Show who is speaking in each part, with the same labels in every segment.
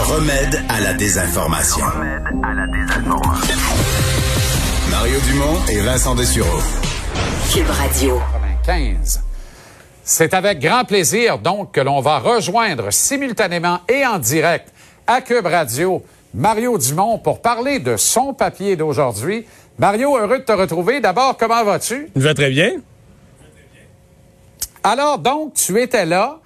Speaker 1: Le remède à la désinformation. Mario Dumont et Vincent Dessureau.
Speaker 2: Cube Radio.
Speaker 3: 15. C'est avec grand plaisir, donc, que l'on va rejoindre simultanément et en direct à Cube Radio Mario Dumont pour parler de son papier d'aujourd'hui. Mario, heureux de te retrouver. D'abord, comment vas-tu?
Speaker 4: Je vais très bien.
Speaker 3: Alors, donc, tu étais là.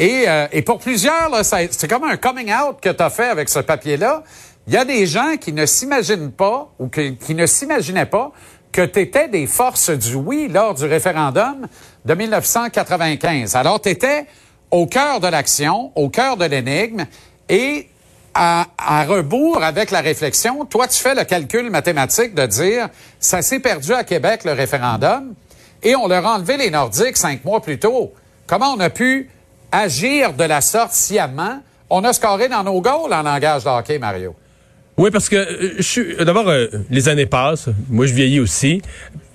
Speaker 3: Et, euh, et pour plusieurs, c'est comme un coming out que tu as fait avec ce papier-là. Il y a des gens qui ne s'imaginent pas ou qui, ne s'imaginaient pas que tu étais des forces du oui lors du référendum de 1995. Alors, tu étais au cœur de l'action, au cœur de l'énigme, et à, à, rebours avec la réflexion, toi, tu fais le calcul mathématique de dire, ça s'est perdu à Québec, le référendum, et on leur a enlevé les Nordiques cinq mois plus tôt. Comment on a pu agir de la sorte sciemment? On a scoré dans nos goals en langage de hockey, Mario.
Speaker 4: Oui, parce que euh, je suis d'abord euh, les années passent. Moi, je vieillis aussi.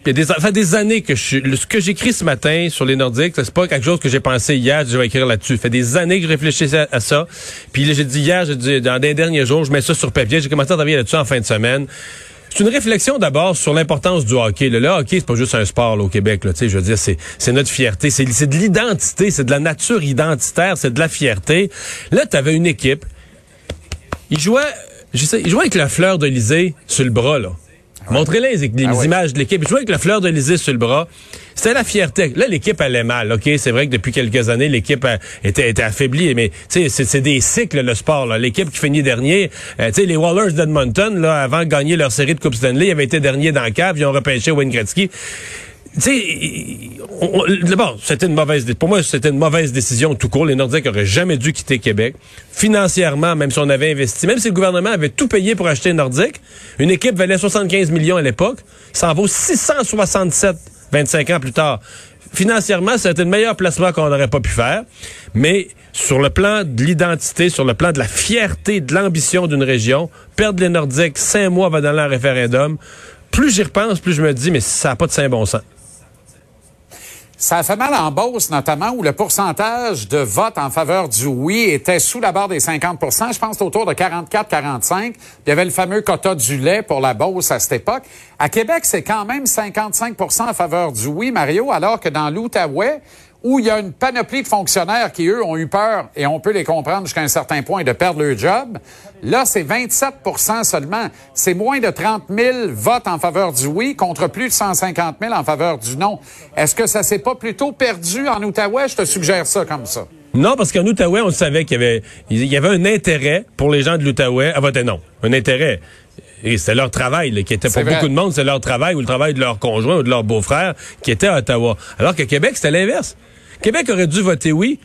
Speaker 4: Il y a des, ça fait des années que je ce que j'écris ce matin sur les Nordiques, c'est pas quelque chose que j'ai pensé hier, je vais écrire là-dessus. Ça fait des années que je réfléchissais à, ça. Puis j'ai dit hier, j'ai dit dans les derniers jours, je mets ça sur papier. J'ai commencé à travailler là-dessus en fin de semaine. C'est une réflexion d'abord sur l'importance du hockey. Le, hockey, c'est pas juste un sport au Québec. Là, je veux dire, c'est, notre fierté. C'est, de l'identité, c'est de la nature identitaire, c'est de la fierté. Là, tu avais une équipe. Il jouait je sais, il jouait avec la fleur d'Elysée sur le bras, là. Montrez-les les, ah images de l'équipe. Il jouait avec la fleur d'Elysée sur le bras. C'était la fierté. Là, l'équipe allait mal. OK, c'est vrai que depuis quelques années, l'équipe était, était affaiblie. Mais c'est, c'est des cycles, le sport. L'équipe qui finit dernier. Euh, tu sais, les Wallers d'Edmonton, là, avant de gagner leur série de Coupe Stanley, ils avaient été derniers dans le cave. Ils ont repêché Wayne Gretzky tu sais, d'abord, c'était une mauvaise, pour moi, c'était une mauvaise décision tout court. Les Nordiques auraient jamais dû quitter Québec. Financièrement, même si on avait investi, même si le gouvernement avait tout payé pour acheter Nordique, une équipe valait 75 millions à l'époque, ça en vaut 667 25 ans plus tard. Financièrement, c'était le meilleur placement qu'on n'aurait pas pu faire. Mais sur le plan de l'identité, sur le plan de la fierté, de l'ambition d'une région, perdre les Nordiques cinq mois avant d'aller en référendum, plus j'y repense, plus je me dis, mais ça n'a pas de saint bon sens.
Speaker 3: Ça a fait mal en Beauce, notamment, où le pourcentage de vote en faveur du oui était sous la barre des 50% Je pense autour de 44-45. Il y avait le fameux quota du lait pour la Beauce à cette époque. À Québec, c'est quand même 55% en faveur du oui, Mario, alors que dans l'Outaouais, où il y a une panoplie de fonctionnaires qui, eux, ont eu peur, et on peut les comprendre jusqu'à un certain point, de perdre leur job. Là, c'est 27% seulement. C'est moins de 30 000 votes en faveur du oui contre plus de 150 000 en faveur du non. Est-ce que ça s'est pas plutôt perdu en Outaouais? Je te suggère ça comme ça.
Speaker 4: Non, parce qu'en Outaouais, on savait qu'il y avait, il y avait un intérêt pour les gens de l'Outaouais à voter non. Un intérêt. Et c'était leur travail, qui était pour beaucoup de monde, c'est leur travail ou le travail de leur conjoint ou de leur beau-frère qui était à Ottawa. Alors que Québec, c'était l'inverse. Québec aurait dû voter oui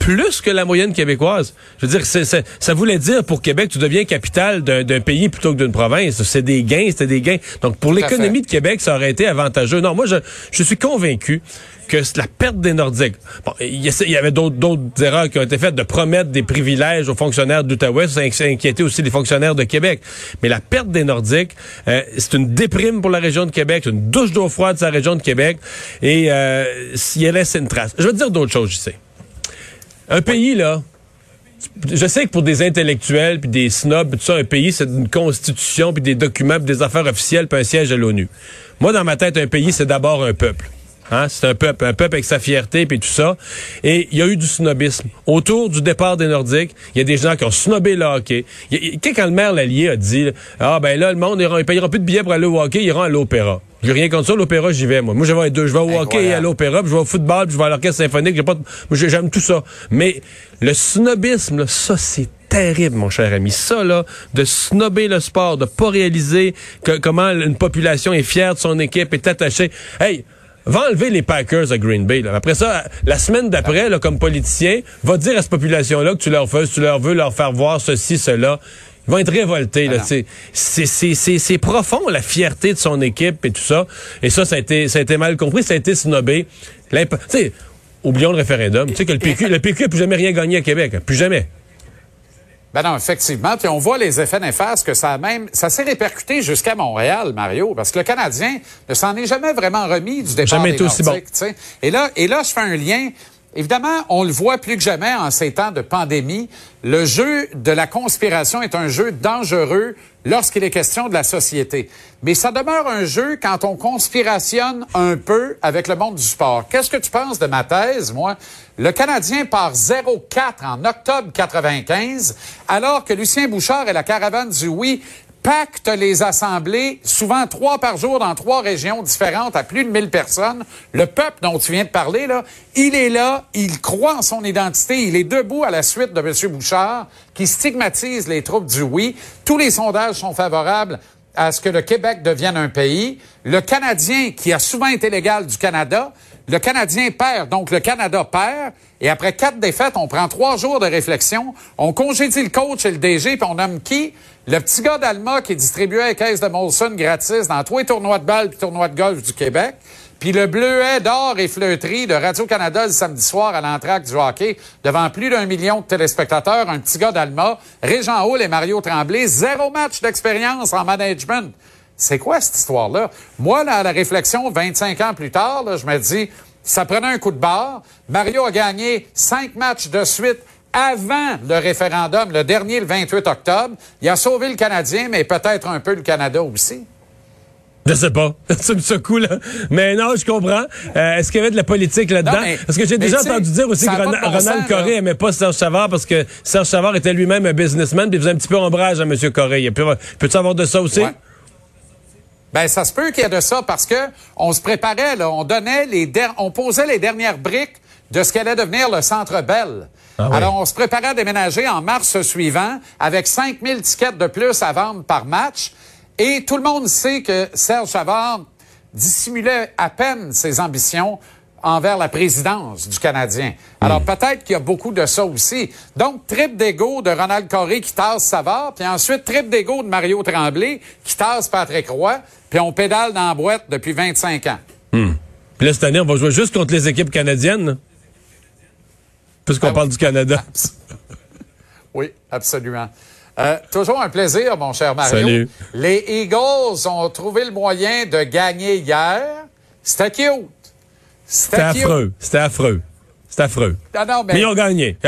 Speaker 4: plus que la moyenne québécoise. Je veux dire, ça voulait dire pour Québec, tu deviens capitale d'un pays plutôt que d'une province. C'est des gains, c'était des gains. Donc pour l'économie de Québec, ça aurait été avantageux. Non, moi je, je suis convaincu que la perte des Nordiques. Bon, il y, avait d'autres erreurs qui ont été faites de promettre des privilèges aux fonctionnaires d'Outaouais, ça inquiétait aussi les fonctionnaires de Québec. Mais la perte des Nordiques, euh, c'est une déprime pour la région de Québec, c'est une douche d'eau froide de sa région de Québec, et euh, il laisse une trace. Je te dire d'autres choses, je sais. Un pays, là, je sais que pour des intellectuels, puis des snobs, tout ça, un pays, c'est une constitution, puis des documents, puis des affaires officielles, puis un siège à l'ONU. Moi, dans ma tête, un pays, c'est d'abord un peuple. Hein? C'est un peuple, un peuple avec sa fierté et tout ça. Et il y a eu du snobisme. Autour du départ des Nordiques, il y a des gens qui ont snobé le hockey. quand le maire Lallier a dit, ah ben là, le monde, ils payera plus de billets pour aller au hockey, ils iront à l'opéra. J'ai rien contre ça, l'opéra, j'y vais, moi. Moi, je vais, je vais au hockey et à l'opéra, puis je vais au football, puis je vais à l'orchestre symphonique. J'ai pas, j'aime tout ça. Mais le snobisme, ça, c'est terrible, mon cher ami. Ça, là, de snobber le sport, de pas réaliser que, comment une population est fière de son équipe, est attachée. Hey, va enlever les Packers à Green Bay. Après ça, la semaine d'après, comme politicien, va dire à cette population-là que tu leur fais, tu leur veux leur faire voir ceci, cela. Ils vont être révoltés. Ah c'est profond, la fierté de son équipe et tout ça. Et ça, ça a été, ça a été mal compris, ça a été snobé. oublions le référendum. Tu sais que le PQ, le PQ n'a plus jamais rien gagné à Québec. Plus jamais.
Speaker 3: Ben non, effectivement. Puis on voit les effets néfastes que ça a même, ça s'est répercuté jusqu'à Montréal, Mario, parce que le Canadien ne s'en est jamais vraiment remis du départ jamais des Nordiques. Bon. Et là, et là, je fais un lien Évidemment, on le voit plus que jamais en ces temps de pandémie. Le jeu de la conspiration est un jeu dangereux lorsqu'il est question de la société. Mais ça demeure un jeu quand on conspirationne un peu avec le monde du sport. Qu'est-ce que tu penses de ma thèse, moi? Le Canadien part 0-4 en octobre 95, alors que Lucien Bouchard et la caravane du oui pacte les assemblées, souvent trois par jour dans trois régions différentes à plus de 1000 personnes. Le peuple dont tu viens de parler, là, il est là, il croit en son identité, il est debout à la suite de M. Bouchard, qui stigmatise les troupes du oui. Tous les sondages sont favorables à ce que le Québec devienne un pays. Le Canadien, qui a souvent été légal du Canada, le Canadien perd, donc le Canada perd. Et après quatre défaites, on prend trois jours de réflexion. On congédie le coach et le DG, puis on nomme qui? Le petit gars d'Alma qui distribuait les caisses de Molson gratis dans les tournois de balle et tournois de golf du Québec. Puis le bleuet d'or et fleuterie de Radio-Canada le samedi soir à l'entraque du hockey devant plus d'un million de téléspectateurs, un petit gars d'Alma, Régent Hall et Mario Tremblay, zéro match d'expérience en management. C'est quoi cette histoire-là? Moi, là, à la réflexion, 25 ans plus tard, je me dis, ça prenait un coup de barre. Mario a gagné cinq matchs de suite avant le référendum, le dernier, le 28 octobre. Il a sauvé le Canadien, mais peut-être un peu le Canada aussi.
Speaker 4: Je sais pas. Ça me secoue, là. Mais non, je comprends. Euh, est-ce qu'il y avait de la politique là-dedans? Parce que j'ai déjà entendu dire aussi que Ronald Coré aimait pas Serge Savard parce que Serge Savard était lui-même un businessman puis il faisait un petit peu ombrage à M. Coré. Peut-tu avoir de ça aussi?
Speaker 3: Ben ça se peut qu'il y ait de ça parce que on se préparait là, on donnait les on posait les dernières briques de ce qu'allait devenir le Centre Bell. Ah Alors on se préparait à déménager en mars suivant avec 5000 tickets de plus à vendre par match. Et tout le monde sait que Serge Savard dissimulait à peine ses ambitions envers la présidence du Canadien. Alors, hmm. peut-être qu'il y a beaucoup de ça aussi. Donc, trip d'ego de Ronald Coré qui tasse Savard, puis ensuite trip d'ego de Mario Tremblay qui tasse Patrick Roy, puis on pédale dans la boîte depuis 25 ans.
Speaker 4: Hmm. Puis là, cette année, on va jouer juste contre les équipes canadiennes, puisqu'on ah parle du Canada.
Speaker 3: oui, absolument. Euh, toujours un plaisir, mon cher Mario.
Speaker 4: Salut.
Speaker 3: Les Eagles ont trouvé le moyen de gagner hier. C'était cute.
Speaker 4: C'était affreux. C'était affreux. C'est affreux.
Speaker 3: Ah
Speaker 4: mais... ils ont gagné.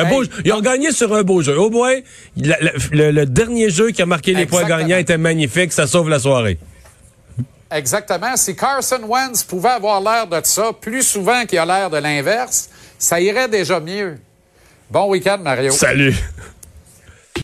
Speaker 4: ils ont gagné sur un beau jeu. Au moins, le, dernier jeu qui a marqué les points gagnants était magnifique. Ça sauve la soirée.
Speaker 3: Exactement. Si Carson Wentz pouvait avoir l'air de ça plus souvent qu'il a l'air de l'inverse, ça irait déjà mieux. Bon week-end, Mario.
Speaker 4: Salut.